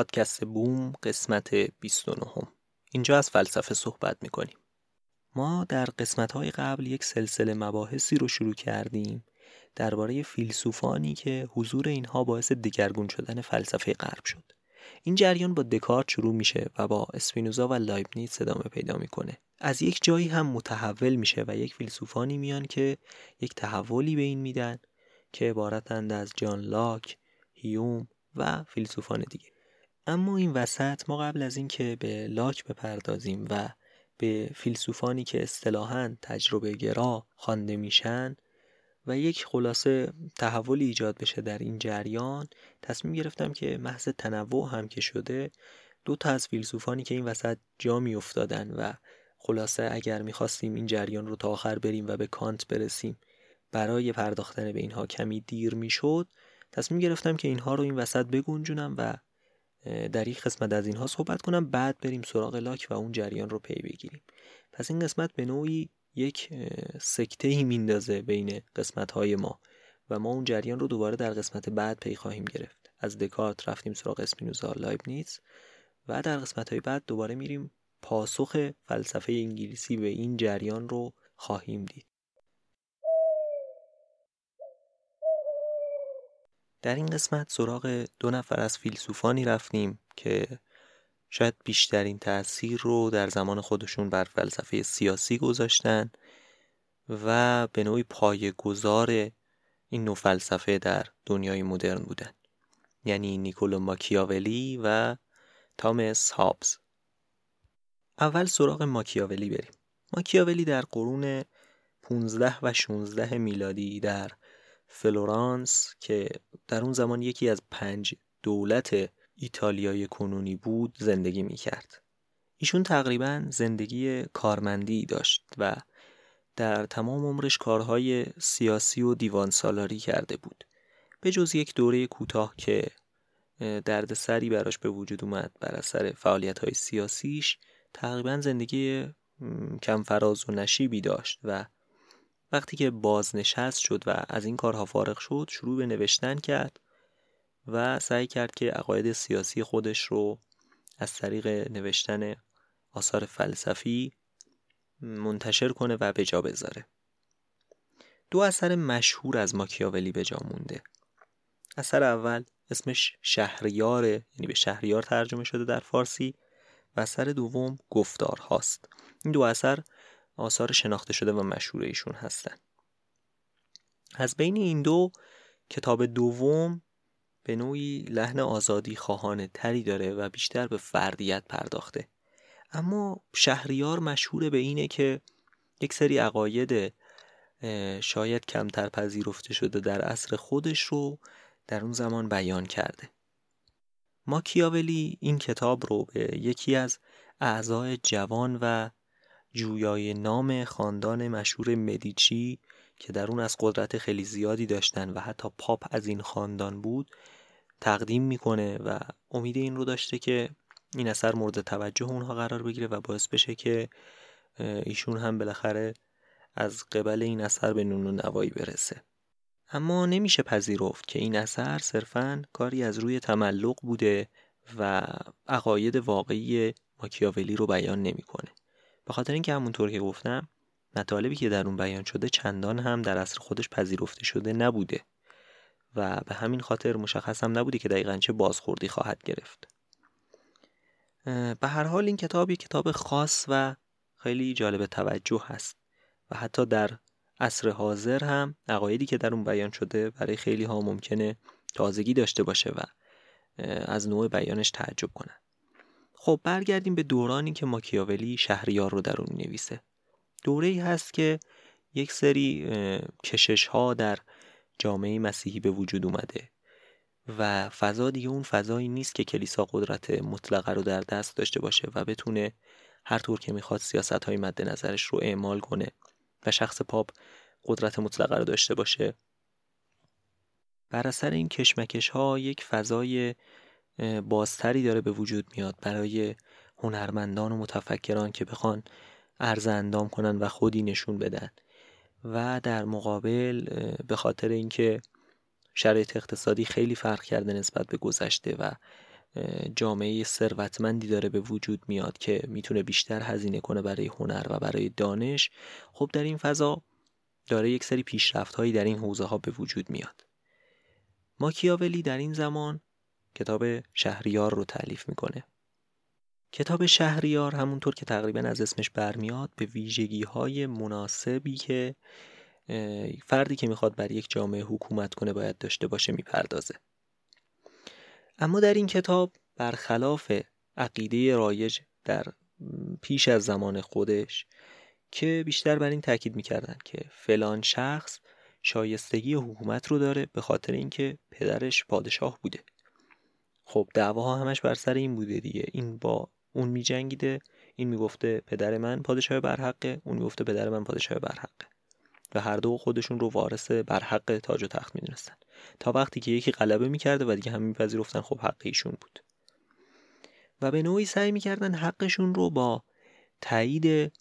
پادکست بوم قسمت 29 هم. اینجا از فلسفه صحبت می‌کنیم. ما در قسمت های قبل یک سلسله مباحثی رو شروع کردیم درباره فیلسوفانی که حضور اینها باعث دگرگون شدن فلسفه غرب شد. این جریان با دکارت شروع میشه و با اسپینوزا و لایبنیتس ادامه پیدا می‌کنه. از یک جایی هم متحول میشه و یک فیلسوفانی میان که یک تحولی به این میدن که عبارتند از جان لاک، هیوم و فیلسوفان دیگه. اما این وسط ما قبل از اینکه به لاک بپردازیم و به فیلسوفانی که اصطلاحا تجربه گرا خوانده میشن و یک خلاصه تحولی ایجاد بشه در این جریان تصمیم گرفتم که محض تنوع هم که شده دو تا از فیلسوفانی که این وسط جا می افتادن و خلاصه اگر می‌خواستیم این جریان رو تا آخر بریم و به کانت برسیم برای پرداختن به اینها کمی دیر می‌شد تصمیم گرفتم که اینها رو این وسط بگنجونم و در یک قسمت از اینها صحبت کنم بعد بریم سراغ لاک و اون جریان رو پی بگیریم. پس این قسمت به نوعی یک سکته ای میندازه بین قسمت های ما و ما اون جریان رو دوباره در قسمت بعد پی خواهیم گرفت. از دکارت رفتیم سراغ اسپینوزا لایبنیتس و در قسمت های بعد دوباره میریم پاسخ فلسفه انگلیسی به این جریان رو خواهیم دید. در این قسمت سراغ دو نفر از فیلسوفانی رفتیم که شاید بیشترین تاثیر رو در زمان خودشون بر فلسفه سیاسی گذاشتن و به نوعی پای گذار این نوع فلسفه در دنیای مدرن بودن. یعنی نیکولو ماکیاولی و تامس هابز. اول سراغ ماکیاولی بریم. ماکیاولی در قرون 15 و 16 میلادی در فلورانس که در اون زمان یکی از پنج دولت ایتالیای کنونی بود زندگی می کرد. ایشون تقریبا زندگی کارمندی داشت و در تمام عمرش کارهای سیاسی و دیوان سالاری کرده بود. به جز یک دوره کوتاه که درد سری براش به وجود اومد بر اثر فعالیت های سیاسیش تقریبا زندگی کم فراز و نشیبی داشت و وقتی که بازنشست شد و از این کارها فارغ شد شروع به نوشتن کرد و سعی کرد که عقاید سیاسی خودش رو از طریق نوشتن آثار فلسفی منتشر کنه و به جا بذاره. دو اثر مشهور از ماکیاولی به جا مونده. اثر اول اسمش شهریار یعنی به شهریار ترجمه شده در فارسی و اثر دوم گفتار هاست این دو اثر آثار شناخته شده و مشهور ایشون هستن. از بین این دو کتاب دوم به نوعی لحن آزادی خواهانه تری داره و بیشتر به فردیت پرداخته. اما شهریار مشهور به اینه که یک سری عقاید شاید کمتر پذیرفته شده در عصر خودش رو در اون زمان بیان کرده. ماکیاولی این کتاب رو به یکی از اعضای جوان و جویای نام خاندان مشهور مدیچی که در اون از قدرت خیلی زیادی داشتن و حتی پاپ از این خاندان بود تقدیم می‌کنه و امید این رو داشته که این اثر مورد توجه اونها قرار بگیره و باعث بشه که ایشون هم بالاخره از قبل این اثر به نون و نوایی برسه. اما نمیشه پذیرفت که این اثر صرفا کاری از روی تملق بوده و عقاید واقعی ماکیاولی رو بیان نمی‌کنه. به خاطر اینکه همونطور که گفتم مطالبی که در اون بیان شده چندان هم در اصل خودش پذیرفته شده نبوده و به همین خاطر مشخص هم نبوده که دقیقا چه بازخوردی خواهد گرفت. به هر حال این کتاب یک کتاب خاص و خیلی جالب توجه هست و حتی در عصر حاضر هم عقایدی که در اون بیان شده برای خیلی ها ممکنه تازگی داشته باشه و از نوع بیانش تعجب کنن. خب برگردیم به دورانی که ماکیاولی شهریار رو در اون نویسه دوره ای هست که یک سری کشش ها در جامعه مسیحی به وجود اومده و فضا دیگه اون فضایی نیست که کلیسا قدرت مطلقه رو در دست داشته باشه و بتونه هر طور که می‌خواد سیاست های مد نظرش رو اعمال کنه و شخص پاپ قدرت مطلقه رو داشته باشه. بر اثر این کشمکش ها یک فضای بازتری داره به وجود میاد برای هنرمندان و متفکران که بخوان عرض اندام کنن و خودی نشون بدن. و در مقابل به خاطر اینکه شرایط اقتصادی خیلی فرق کرده نسبت به گذشته و جامعه ثروتمندی داره به وجود میاد که می‌تونه بیشتر هزینه کنه برای هنر و برای دانش خب در این فضا داره یک سری پیشرفت هایی در این حوزه ها به وجود میاد. ماکیاولی در این زمان کتاب شهریار رو تعلیف می‌کنه. کتاب شهریار همونطور که تقریبا از اسمش برمیاد به ویژگی های مناسبی که فردی که می‌خواد بر یک جامعه حکومت کنه باید داشته باشه می‌پردازه. اما در این کتاب برخلاف عقیده رایج در پیش از زمان خودش که بیشتر بر این تاکید می‌کردن که فلان شخص شایستگی حکومت رو داره به خاطر اینکه پدرش پادشاه بوده. خب دعواها همش بر سر این بوده دیگه. این با اون میجنگیده این می‌گفته پدر من پادشاه برحقه اون می‌گفته پدر من پادشاه برحقه. و هر دو خودشون رو وارث برحق تاج و تخت می‌دونستن. تا وقتی که یکی غلبه می‌کرده و دیگه هم میپذیرفتن خب حق ایشون بود. و به نوعی سعی می‌کردن حقشون رو با تایید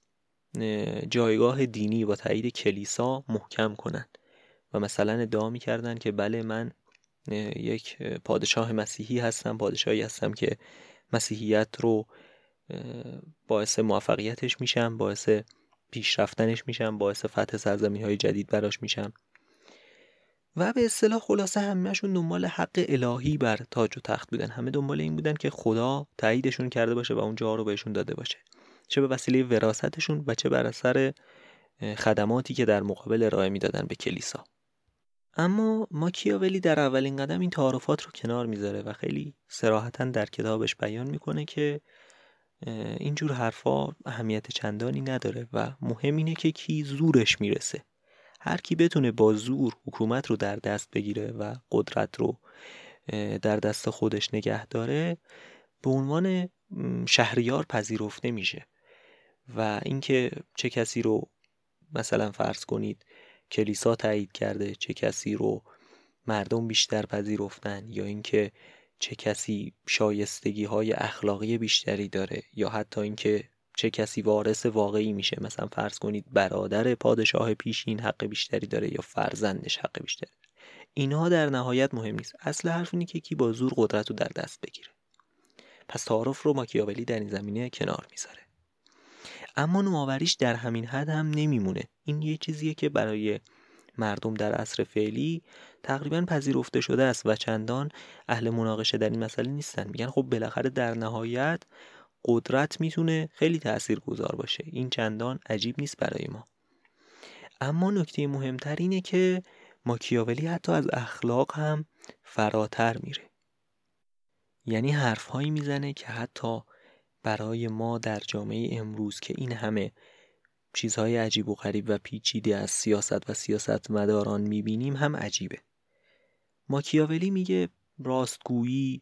جایگاه دینی با تایید کلیسا محکم کنن. و مثلا ادعا می‌کردن که بله من یک پادشاه مسیحی هستم پادشاهی هستم که مسیحیت رو باعث موفقیتش میشم باعث پیشرفتنش میشم باعث فتح سرزمین های جدید براش میشم. و به اصطلاح خلاصه همهشون دنبال حق الهی بر تاج و تخت بودن. همه دنبال این بودن که خدا تاییدشون کرده باشه و اون جا رو بهشون داده باشه. چه به وسیله وراستشون و چه بر اثر خدماتی که در مقابل ارائه می‌دادن به کلیسا. اما ماکیاولی در اولین قدم این تعارفات رو کنار می‌ذاره و خیلی سراحتا در کتابش بیان می‌کنه که اینجور حرفا اهمیت چندانی نداره و مهم اینه که کی زورش می‌رسه. هر کی بتونه با زور حکومت رو در دست بگیره و قدرت رو در دست خودش نگه داره به عنوان شهریار پذیرفته میشه. و اینکه چه کسی رو مثلا فرض کنید کلیسا تایید کرده چه کسی رو مردم بیشتر پذیرفتن یا اینکه چه کسی شایستگی های اخلاقی بیشتری داره یا حتی اینکه چه کسی وارث واقعی میشه. مثلا فرض کنید برادر پادشاه پیشین حق بیشتری داره یا فرزندش حق بیشتری اینها در نهایت مهم نیست. اصل حرف اینه که کی با زور قدرت رو در دست بگیره. پس تعارف رو ماکیاولی در این زمینه کنار می‌ذاره. اما نوآوریش در همین حد هم نمیمونه. این یه چیزیه که برای مردم در عصر فعلی تقریبا پذیرفته شده است و چندان اهل مناقشه در این مسئله نیستن. میگن خب بالاخره در نهایت قدرت می‌تونه خیلی تأثیر گذار باشه. این چندان عجیب نیست برای ما. اما نکته مهمتر اینه که ماکیاولی حتی از اخلاق هم فراتر میره. یعنی حرفهایی می‌زنه که حتی برای ما در جامعه امروز که این همه چیزهای عجیب و غریب و پیچیده از سیاست و سیاست مداران می‌بینیم هم عجیبه. ماکیاولی میگه راستگویی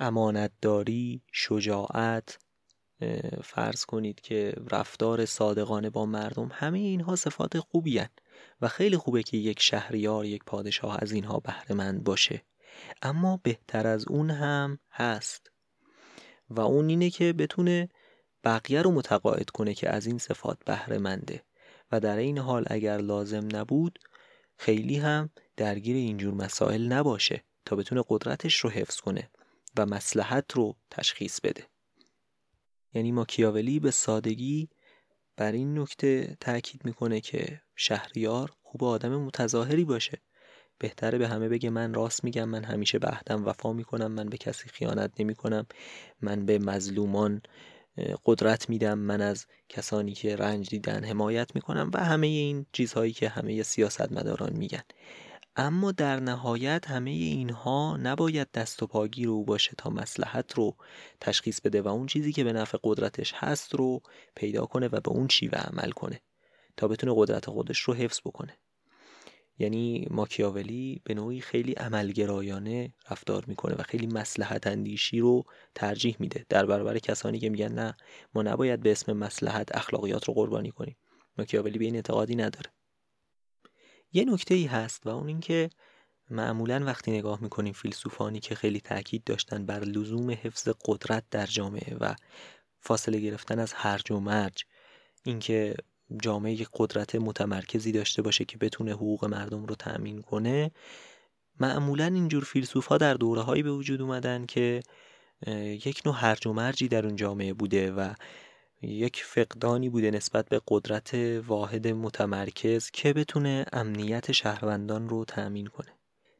امانتداری شجاعت فرض کنید که رفتار صادقانه با مردم همه اینها صفات خوبی هن و خیلی خوبه که یک شهریار یک پادشاه از اینها بهرهمند باشه. اما بهتر از اون هم هست. و اون اینه که بتونه بقیه رو متقاعد کنه که از این صفات بهرهمنده. و در این حال اگر لازم نبود خیلی هم درگیر اینجور مسائل نباشه تا بتونه قدرتش رو حفظ کنه و مسلحت رو تشخیص بده. یعنی ماکیاولی به سادگی بر این نکته تاکید می‌کنه که شهریار خوب آدم متظاهری باشه. بهتره به همه بگه من راست میگم من همیشه به عهدم وفا می‌کنم من به کسی خیانت نمی‌کنم من به مظلومان قدرت میدم من از کسانی که رنج دیدن حمایت می‌کنم و همه این چیزهایی که همه سیاستمداران میگن. اما در نهایت همه اینها نباید دست و پاگیر رو باشه تا مسلحت رو تشخیص بده و اون چیزی که به نفع قدرتش هست رو پیدا کنه و به اون شیوه عمل کنه تا بتونه قدرت خودش رو حفظ بکنه. یعنی ماکیاولی به نوعی خیلی عملگرایانه رفتار می‌کنه و خیلی مسلحت اندیشی رو ترجیح میده. در برابر کسانی که میگن نه ما نباید به اسم مسلحت اخلاقیات رو قربانی کنیم. ماکیاولی به این اعتقادی نداره. یه نکته ای هست و اون اینکه معمولا وقتی نگاه می‌کنیم فیلسوفانی که خیلی تاکید داشتن بر لزوم حفظ قدرت در جامعه و فاصله گرفتن از هرج و مرج اینکه جامعه یک قدرت متمرکزی داشته باشه که بتونه حقوق مردم رو تأمین کنه معمولا اینجور فیلسوف ها در دوره هایی به وجود اومدن که یک نوع هرج و مرجی در اون جامعه بوده و یک فقدانی بوده نسبت به قدرت واحد متمرکز که بتونه امنیت شهروندان رو تأمین کنه.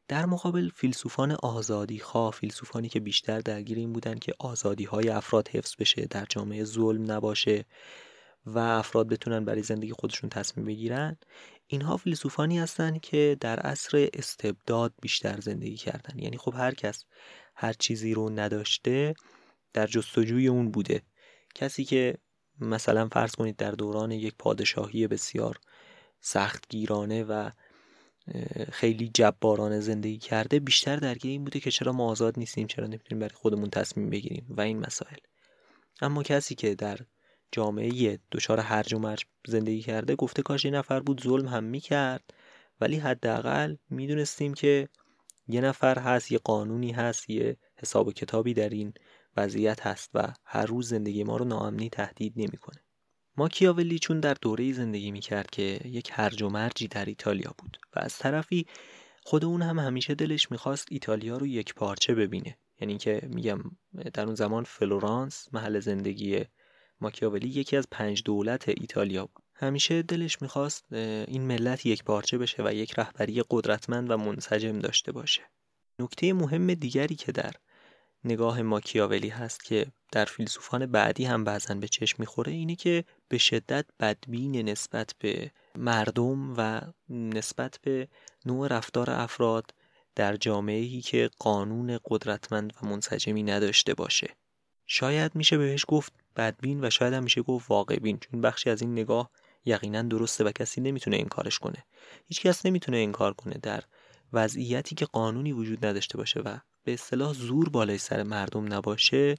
در مقابل فیلسوفان آزادی خواه فیلسوفانی که بیشتر درگیر این بودن که آزادی های افراد حفظ بشه در جامعه ظلم نباشه و افراد بتونن برای زندگی خودشون تصمیم بگیرن. اینها فیلسوفانی هستن که در عصر استبداد بیشتر زندگی کردن. یعنی خب هر کس هر چیزی رو نداشته در جستجوی اون بوده. کسی که مثلا فرض کنید در دوران یک پادشاهی بسیار سختگیرانه و خیلی جبارانه زندگی کرده بیشتر درگیر این بوده که چرا ما آزاد نیستیم چرا نمی‌تونیم برای خودمون تصمیم بگیریم و این مسائل. اما کسی که در جامعه دچار هرج و مرج زندگی کرده گفته کاش یه نفر بود ظلم هم می‌کرد ولی حداقل می‌دونستیم که یه نفر هست یه قانونی هست یه حساب و کتابی در این وضعیت هست و هر روز زندگی ما رو ناامنی تهدید نمی‌کنه. ماکیاولی چون در دوره زندگی می‌کرد که یک هرج و مرجی در ایتالیا بود و از طرفی خود اون هم همیشه دلش می‌خواست ایتالیا رو یک پارچه ببینه. یعنی که میگم در اون زمان فلورانس محل زندگی ماکیاولی یکی از پنج دولت ایتالیا بود. همیشه دلش می‌خواست این ملت یک پارچه بشه و یک رهبری قدرتمند و منسجم داشته باشه. نکته مهم دیگری که در نگاه ماکیاولی هست که در فیلسوفان بعدی هم بعضا به چشم می‌خوره اینه که به شدت بدبین نسبت به مردم و نسبت به نوع رفتار افراد در جامعه‌ای که قانون قدرتمند و منسجمی نداشته باشه. شاید میشه بهش گفت بدبین و شاید هم میشه گفت واقع بین چون بخشی از این نگاه یقینا درسته و کسی نمی‌تونه این کارش کنه. هیچ کس نمی‌تونه این کار کنه در وضعیتی که قانونی وجود نداشته باشه و به اصطلاح زور بالای سر مردم نباشه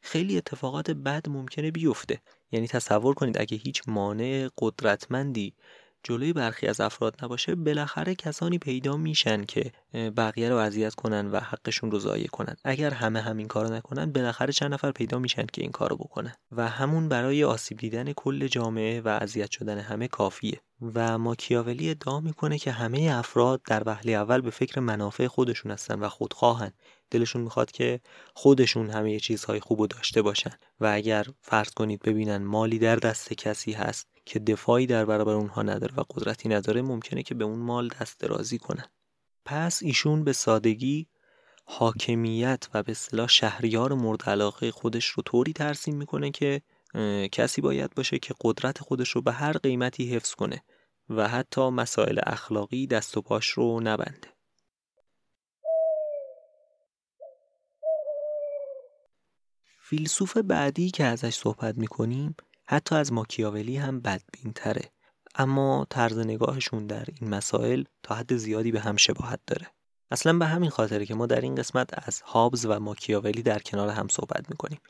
خیلی اتفاقات بد ممکنه بیفته. یعنی تصور کنید اگه هیچ مانع قدرتمندی جلوی برخی از افراد نباشه بالاخره کسانی پیدا میشن که بقیه رو اذیت کنن و حقشون رو ضایع کنن. اگر همه همین کارو نکنن بالاخره چند نفر پیدا میشن که این کارو بکنن. و همون برای آسیب دیدن کل جامعه و اذیت شدن همه کافیه. و ماکیاولی ادعا می‌کنه که همه افراد در وهله اول به فکر منافع خودشون هستن و خودخواهن. دلشون می‌خواد که خودشون همه چیزهای خوب داشته باشن. و اگر فرض کنید ببینن مالی در دست کسی هست که دفاعی در برابر اونها نداره و قدرتی نداره ممکنه که به اون مال دست درازی کنن پس ایشون به سادگی حاکمیت و به اصطلاح شهریار مورد علاقه خودش رو طوری ترسیم می‌کنه که کسی باید باشه که قدرت خودش رو به هر قیمتی حفظ کنه و حتی مسائل اخلاقی دست و پاش رو نبنده. فیلسوف بعدی که ازش صحبت می‌کنیم حتی از ماکیاولی هم بدبین تره اما طرز نگاهشون در این مسائل تا حد زیادی به هم شباهت داره. اصلا به همین خاطره که ما در این قسمت از هابز و ماکیاولی در کنار هم صحبت می‌کنیم.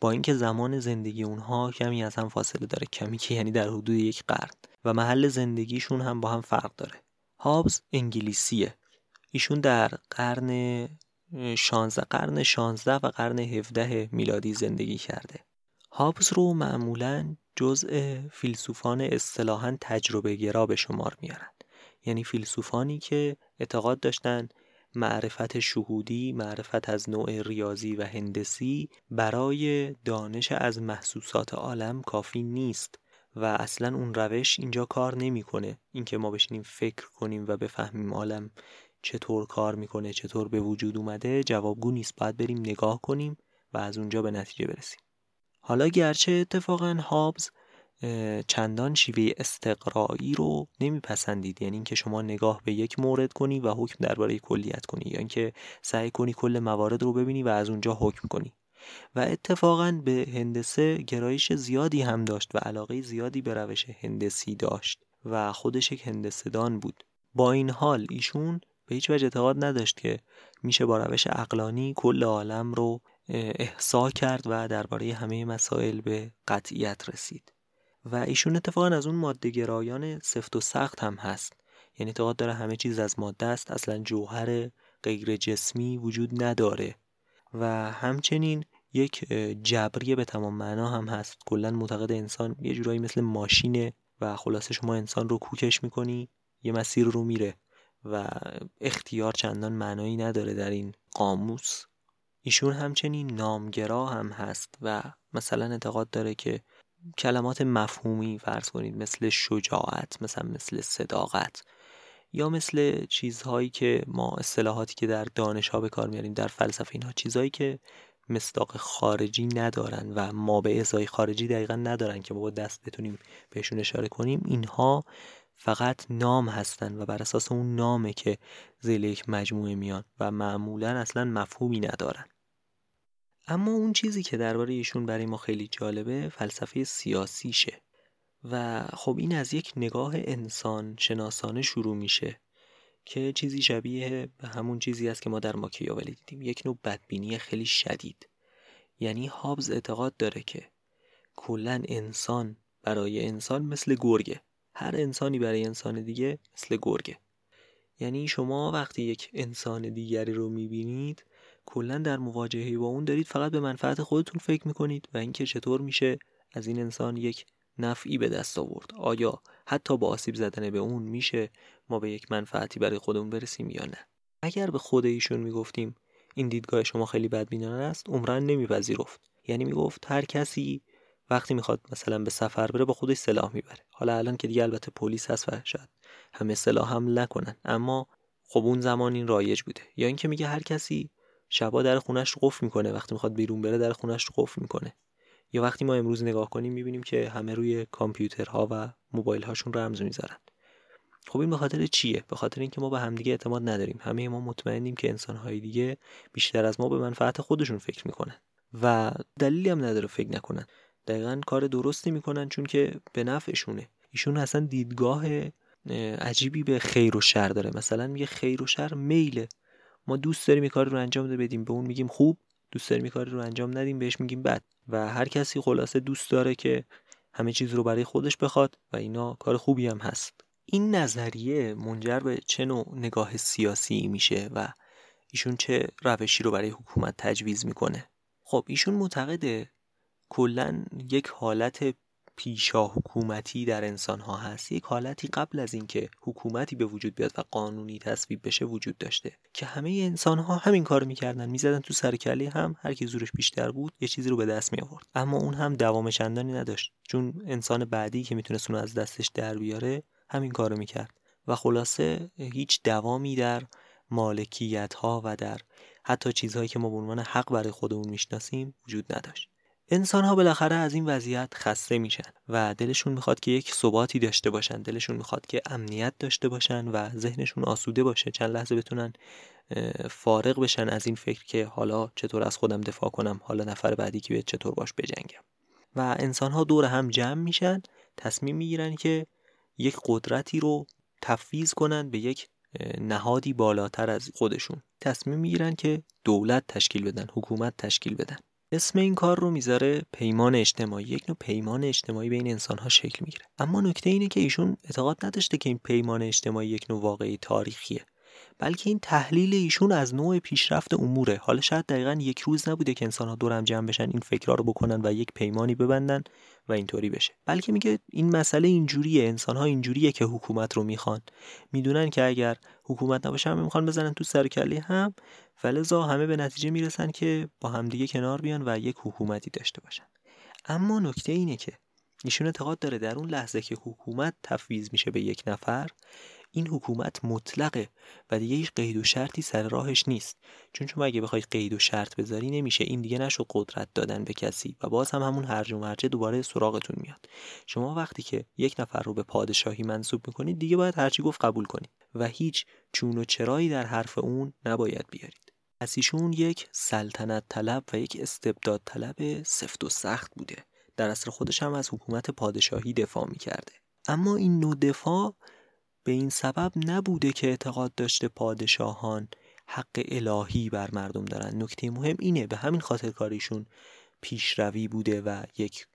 با اینکه زمان زندگی اونها کمی از هم فاصله داره کمی که یعنی در حدود یک قرن و محل زندگیشون هم با هم فرق داره. هابز انگلیسیه. ایشون در قرن 16 قرن 16 و قرن 17 میلادی زندگی کرده. هابز رو معمولا جزء فیلسوفان اصطلاحا تجربه گرا به شمار میارن. یعنی فیلسوفانی که اعتقاد داشتن معرفت شهودی معرفت از نوع ریاضی و هندسی برای دانش از محسوسات عالم کافی نیست و اصلا اون روش اینجا کار نمی‌کنه. اینکه ما بشینیم فکر کنیم و بفهمیم عالم چطور کار می‌کنه چطور به وجود اومده جوابگو نیست. باید بریم نگاه کنیم و از اونجا به نتیجه برسیم. حالا گرچه اتفاقا هابز چندان شیوه استقرایی رو نمیپسندید. یعنی اینکه شما نگاه به یک مورد کنی و حکم درباره کلیت کنی. یا اینکه سعی کنی کل موارد رو ببینی و از اونجا حکم کنی. و اتفاقا به هندسه گرایش زیادی هم داشت و علاقه زیادی به روش هندسی داشت و خودش یک بود. با این حال ایشون به هیچ وجه اعتقاد نداشت که میشه با روش اقلانی کل عالم رو احسا کرد و درباره همه مسائل به قطعیت رسید. و ایشون اتفاقا از اون ماده گرایان سفت و سخت هم هست. یعنی اعتقاد داره همه چیز از ماده است اصلا جوهر غیر جسمی وجود نداره. و همچنین یک جبریه به تمام معنا هم هست. کلا معتقد انسان یه جورایی مثل ماشینه و خلاصه شما انسان رو کوکش می‌کنی یه مسیر رو میره. و اختیار چندان معنایی نداره در این قاموس. ایشون همچنین نامگرا هم هست و مثلا اعتقاد داره که کلمات مفهومی فرض کنید مثل شجاعت مثلا مثل صداقت یا مثل چیزهایی که ما اصطلاحاتی که در دانش ها به کار میاریم در فلسفه اینها چیزهایی که مصداق خارجی ندارن و ما به ازای خارجی دقیقا ندارن که ما با دست بتونیم بهشون اشاره کنیم اینها فقط نام هستن و بر اساس اون نامه که زیل یک مجموعه میان و معمولا اصلا مفهومی ندارن. اما اون چیزی که درباره ایشون برای ما خیلی جالبه فلسفه سیاسیشه. و خب این از یک نگاه انسان شناسانه شروع میشه که چیزی شبیه به همون چیزی است که ما در ماکیاولی دیدیم. یک نوع بدبینی خیلی شدید. یعنی هابز اعتقاد داره که کلا انسان برای انسان مثل گرگه. هر انسانی برای انسان دیگه مثل گرگه. یعنی شما وقتی یک انسان دیگری رو می‌بینید کلا در مواجهه با اون دارید فقط به منفعت خودتون فکر می‌کنید و اینکه چطور میشه از این انسان یک نفعی به دست آورد. آیا حتی با آسیب زدن به اون میشه ما به یک منفعتی برای خودمون برسیم یا نه؟ اگر به خود ایشون می‌گفتیم این دیدگاه شما خیلی بدبینانه است عمرن نمیپذیرفت. یعنی می‌گفت هر کسی وقتی می‌خواد مثلا به سفر بره با خودش سلاح می‌بره. حالا الان که دیگه البته پلیس هست و شاید همه سلاح هم نکنن اما خب اون زمان این رایج بوده. یا اینکه میگه هر کسی شبا در خونش قفل می‌کنه. وقتی می‌خواد بیرون بره در خونش قفل می‌کنه. یا وقتی ما امروز نگاه کنیم می‌بینیم که همه روی کامپیوترها و موبایل هاشون رمز می‌ذارن. خب این به خاطر چیه؟ به خاطر اینکه ما به همدیگه اعتماد نداریم. همه ما مطمئنیم که انسانهای دیگه بیشتر از ما به منفعت خودشون فکر می‌کنن و دلیلی هم نداره فکر نکنن. دقیقا کار درستی می‌کنن چون که به نفعشونه. ایشون اصلا دیدگاه عجیبی به خیر و شر داره. مثلا میگه خیر و شر میله ما دوست داریم کار رو انجام بدیم به اون میگیم خوب دوست داریم کار رو انجام ندیم بهش میگیم بد. و هر کسی خلاصه دوست داره که همه چیز رو برای خودش بخواد و اینا کار خوبی هم هست. این نظریه منجر به چه نوع نگاه سیاسی میشه و ایشون چه روشی رو برای حکومت تجویز می‌کنه؟ خب ایشون معتقده کلا یک حالت پیشا حکومتی در انسان ها هست. یک حالتی قبل از اینکه حکومتی به وجود بیاد و قانونی تصویب بشه وجود داشته که همه انسان ها همین کار می‌کردن. می‌زدن تو سر کله هم هر کی زورش بیشتر بود یه چیزی رو به دست می آورد اما اون هم دوام چندانی نداشت. چون انسان بعدی که می‌تونست اون از دستش در بیاره همین کارو می‌کرد. و خلاصه هیچ دوامی در مالکیت ها و در حتی چیزهایی که ما به عنوان حق برای خودمون می‌شناسیم وجود نداشت. انسان ها بالاخره از این وضعیت خسته میشن و دلشون می‌خواد که یک ثباتی داشته باشن. دلشون می‌خواد که امنیت داشته باشن و ذهنشون آسوده باشه. چند لحظه بتونن فارغ بشن از این فکر که حالا چطور از خودم دفاع کنم حالا نفر بعدی که بیاد چطور باش بجنگم. و انسان ها دور هم جمع میشن تصمیم می‌گیرن که یک قدرتی رو تفویض کنن به یک نهادی بالاتر از خودشون. تصمیم می‌گیرن که دولت تشکیل بدن حکومت تشکیل بدن. اسم این کار رو می‌ذاره پیمان اجتماعی. یک نوع پیمان اجتماعی بین انسان ها شکل می‌گیره. اما نکته اینه که ایشون اعتقاد نداشته که این پیمان اجتماعی یک نوع واقعی تاریخیه. بلکه این تحلیل ایشون از نوع پیشرفت اموره. حالا شاید دقیقا یک روز نبوده که انسان ها دورم جمع بشن این فکرها رو بکنن و یک پیمانی ببندن و اینطوری بشه. بلکه میگه این مسئله اینجوریه انسان ها اینجوریه که حکومت رو می‌خوان. می‌دونن که اگر حکومت نباشه همه می‌خوان بزنن تو سرکلی هم. فلزا همه به نتیجه می‌رسن که با همدیگه کنار بیان و یک حکومتی داشته باشن. اما نکته اینه که ایشون اعتقاد داره در اون لحظه که حکومت تفویض میشه به یک نفر این حکومت مطلقه و دیگه هیچ قید و شرطی سر راهش نیست. چون شما اگه بخوای قید و شرط بذاری نمیشه. این دیگه نشو قدرت دادن به کسی و باز هم همون هرج و مرجه دوباره سراغتون میاد. شما وقتی که یک نفر رو به پادشاهی منصوب می‌کنید دیگه باید هرچی گفت قبول کنید. و هیچ چون و چرایی در حرف اون نباید بیارید. پس ایشون یک سلطنت طلب و یک استبداد طلب سفت و سخت بوده. در اصل خودش هم از حکومت پادشاهی دفاع می‌کرده. اما این نوع دفاع به این سبب نبوده که اعتقاد داشته پادشاهان حق الهی بر مردم دارن. نکته مهم اینه به همین خاطر کاریشون پیشروی بوده و یک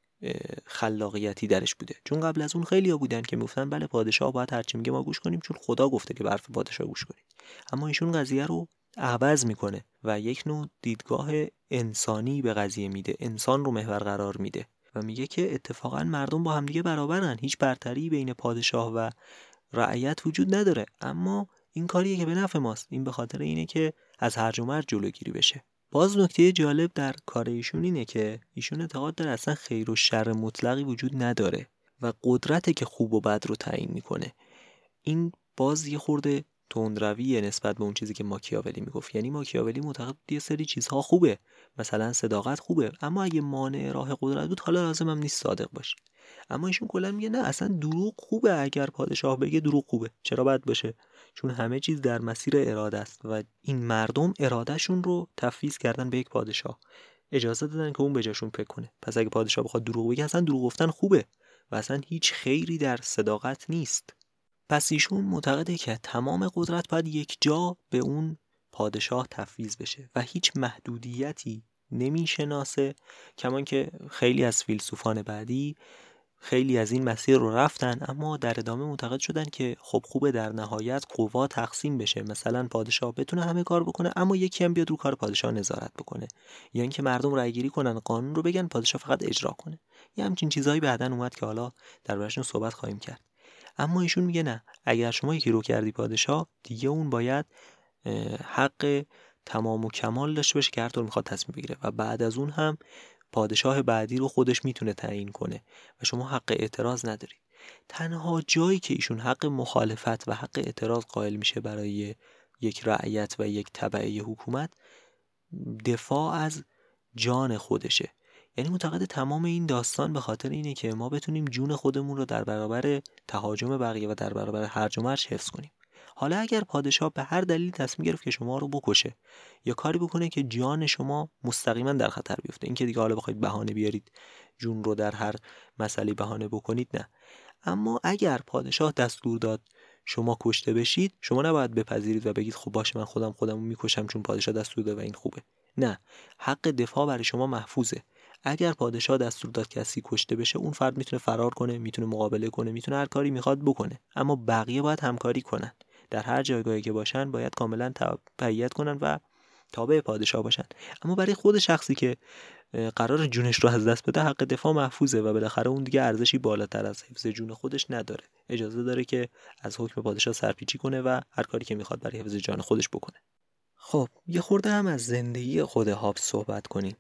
خلاقیتی درش بوده. چون قبل از اون خیلی ها بودن که می‌گفتن بله پادشاه باید هرچی میگه ما گوش کنیم چون خدا گفته که برف پادشاه گوش کنید. اما ایشون قضیه رو عوض می‌کنه و یک نوع دیدگاه انسانی به قضیه میده انسان رو محور قرار میده و میگه که اتفاقا مردم با همدیگه برابرن. هیچ برتری بین پادشاه و رعیت وجود نداره. اما این کاریه که به نفع ماست. این به خاطر اینه که از هرج و مرج جلوگیری بشه. باز نکته جالب در کار ایشون اینه که ایشون اعتقاد داره اصلا خیر و شر مطلقی وجود نداره و قدرته که خوب و بد رو تعیین می‌کنه. این باز یه خورده تندروی نسبت به اون چیزی که ماکیاولی می‌گفت. یعنی ماکیاولی معتقد یه سری چیزها خوبه. مثلا صداقت خوبه. اما اگه مانع راه قدرت بود حالا لازم هم نیست صادق باشید اما ایشون کلا میگه نه اصلا دروغ خوبه اگر پادشاه بگه دروغ خوبه. چرا باید باشه؟ چون همه چیز در مسیر اراده است و این مردم ارادهشون رو تفویض کردن به یک پادشاه. اجازه دادن که اون به جاشون فکر کنه. پس اگه پادشاه بخواد دروغ بگه اصلا دروغ گفتن خوبه. و اصلا هیچ خیری در صداقت نیست. پس ایشون معتقده که تمام قدرت باید یک جا به اون پادشاه تفویض بشه و هیچ محدودیتی نمی‌شناسه کمان که خیلی از فیلسوفان بعدی خیلی از این مسیر رو رفتن اما در ادامه معتقد شدن که خب خوبه در نهایت قوا تقسیم بشه. مثلا پادشاه بتونه همه کار بکنه اما یکی هم بیاد رو کار پادشاه نظارت بکنه. یا اینکه مردم رأی گیری کنن قانون رو بگن پادشاه فقط اجرا کنه. یه همچین چیزهایی بعدا اومد که حالا دربارشون صحبت خواهیم کرد. اما ایشون میگه نه. اگر شما یکی رو کردی پادشاه دیگه اون باید حق تمام و کمال داشته باشه که هر طور می‌خواد تصمیم بگیره. و بعد از اون هم پادشاه بعدی رو خودش می‌تونه تعیین کنه و شما حق اعتراض ندارید. تنها جایی که ایشون حق مخالفت و حق اعتراض قائل میشه برای یک رعیت و یک طبعه حکومت دفاع از جان خودشه. یعنی معتقد تمام این داستان به خاطر اینه که ما بتونیم جون خودمون رو در برابر تهاجم بقیه و در برابر هرج و مرج حفظ کنیم. حالا اگر پادشاه به هر دلیل تصمیم گرفت که شما رو بکشه یا کاری بکنه که جان شما مستقیما در خطر بیفته اینکه دیگه حالا بخواید بهانه بیارید جون رو در هر مسئله بهانه بکنید نه. اما اگر پادشاه دستور داد شما کشته بشید شما نباید بپذیرید و بگید خب باشه من خودم خودم می‌کشم چون پادشاه دستور داد و این خوبه. نه. حق دفاع برای شما محفوظه. اگر پادشاه دستور داد کسی کشته بشه اون فرد می‌تونه فرار کنه می‌تونه مقابله کنه می‌تونه هر کاری می‌خواد بکنه. اما بقیه باید همکاری کنن. در هر جایگاهی که باشن باید کاملا تبعیت کنن و تابع پادشاه باشن. اما برای خود شخصی که قرار جونش رو از دست بده حق دفاع محفوظه و بالاخره اون دیگه ارزشی بالاتر از حفظ جون خودش نداره. اجازه داره که از حکم پادشاه سرپیچی کنه و هر کاری که می‌خواد برای حفظ جان خودش بکنه. خب یه خورده هم از زندگی خود هابس صحبت کنیم.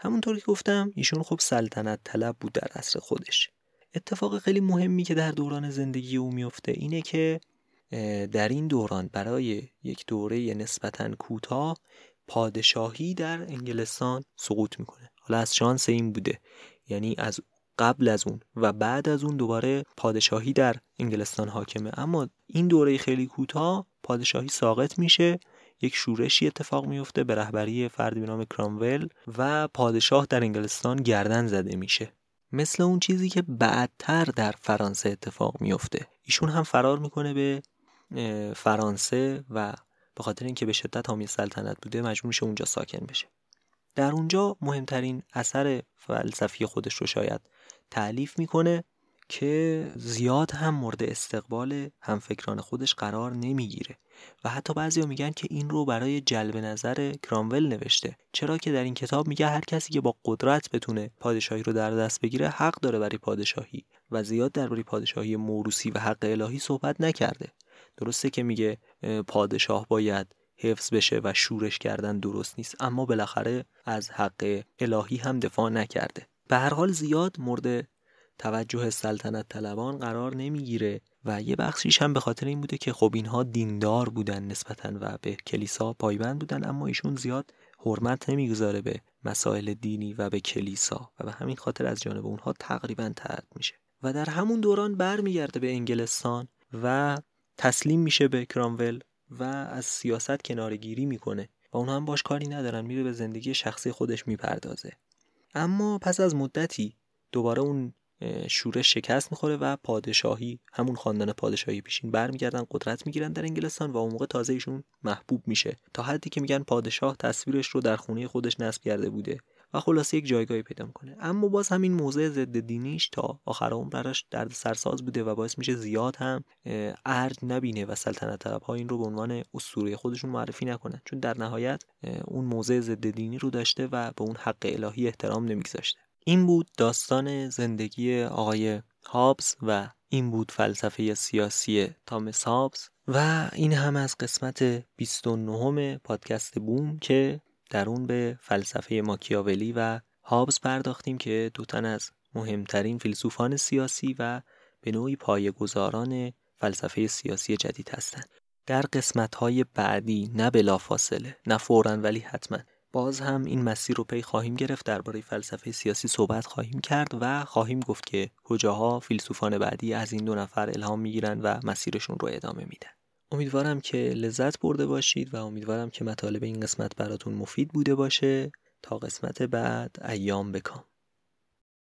همونطور که گفتم ایشون خب سلطنت طلب بود در عصر خودش. اتفاق خیلی مهمی که در دوران زندگی او میفته اینه که در این دوران برای یک دوره نسبتا کوتاه پادشاهی در انگلستان سقوط می‌کنه. حالا از شانس این بوده. یعنی از قبل از اون و بعد از اون دوباره پادشاهی در انگلستان حاکمه. اما این دوره خیلی کوتاه پادشاهی ساقط میشه یک شورشی اتفاق میفته به رهبری فردی به نام کرامول و پادشاه در انگلستان گردن زده میشه. مثل اون چیزی که بعدتر در فرانسه اتفاق میفته ایشون هم فرار می‌کنه به فرانسه و به خاطر اینکه به شدت حامی سلطنت بوده مجبور میشه اونجا ساکن بشه. در اونجا مهمترین اثر فلسفی خودش رو شاید تعلیف می‌کنه. که زیاد هم مورد استقبال همفکران خودش قرار نمی‌گیره. و حتی بعضیا میگن که این رو برای جلب نظر کرامول نوشته. چرا که در این کتاب میگه هر کسی که با قدرت بتونه پادشاهی رو در دست بگیره حق داره برای پادشاهی. و زیاد درباره پادشاهی موروسی و حق الهی صحبت نکرده. درسته که میگه پادشاه باید حفظ بشه و شورش کردن درست نیست. اما بالاخره از حق الهی هم دفاع نکرده. به هر حال زیاد مورد توجه سلطنت طلبان قرار نمی‌گیره و یه بخشیش هم به خاطر این بوده که خب اینها دیندار بودن نسبتا و به کلیسا پایبند بودن اما ایشون زیاد حرمت نمی‌گذاره به مسائل دینی و به کلیسا و به همین خاطر از جانب اونها تقریبا ترد میشه. و در همون دوران برمیگرده به انگلستان و تسلیم میشه به کرامول و از سیاست کنارگیری می‌کنه و اونها هم باش کاری ندارن میره به زندگی شخصی خودش می‌پردازه. اما پس از مدتی دوباره اون شورش شکست می‌خوره و پادشاهی همون خاندان پادشاهی پیشین برمیگردن قدرت می‌گیرن در انگلستان و اون موقع تازه ایشون محبوب میشه. تا حدی که میگن پادشاه تصویرش رو در خونه خودش نصب کرده بوده و خلاصه یک جایگاهی پیدا می‌کنه. اما باز همین موضع ضد دینیش تا آخر عمر براش درد سرساز بوده و باعث میشه زیاد هم ارج نبینه و سلطنت طلب ها این رو به عنوان اسطوره خودشون معرفی نکنن. چون در نهایت اون موضع ضد دینی رو داشته و به اون حق الهی احترام نمیگذاشته. این بود داستان زندگی آقای هابز و این بود فلسفه سیاسی تامس هابز و این هم از قسمت 29 پادکست بوم که در اون به فلسفه ماکیاولی و هابز پرداختیم که دو تن از مهمترین فیلسوفان سیاسی و به نوعی پایه‌گذاران فلسفه سیاسی جدید هستند. در قسمت های بعدی نه بلا فاصله نه فورا ولی حتما باز هم این مسیر رو پی خواهیم گرفت درباره فلسفه سیاسی صحبت خواهیم کرد و خواهیم گفت که کجاها فیلسوفان بعدی از این دو نفر الهام می‌گیرن و مسیرشون رو ادامه میدن. امیدوارم که لذت برده باشید و امیدوارم که مطالب این قسمت براتون مفید بوده باشه. تا قسمت بعد ایام بکام.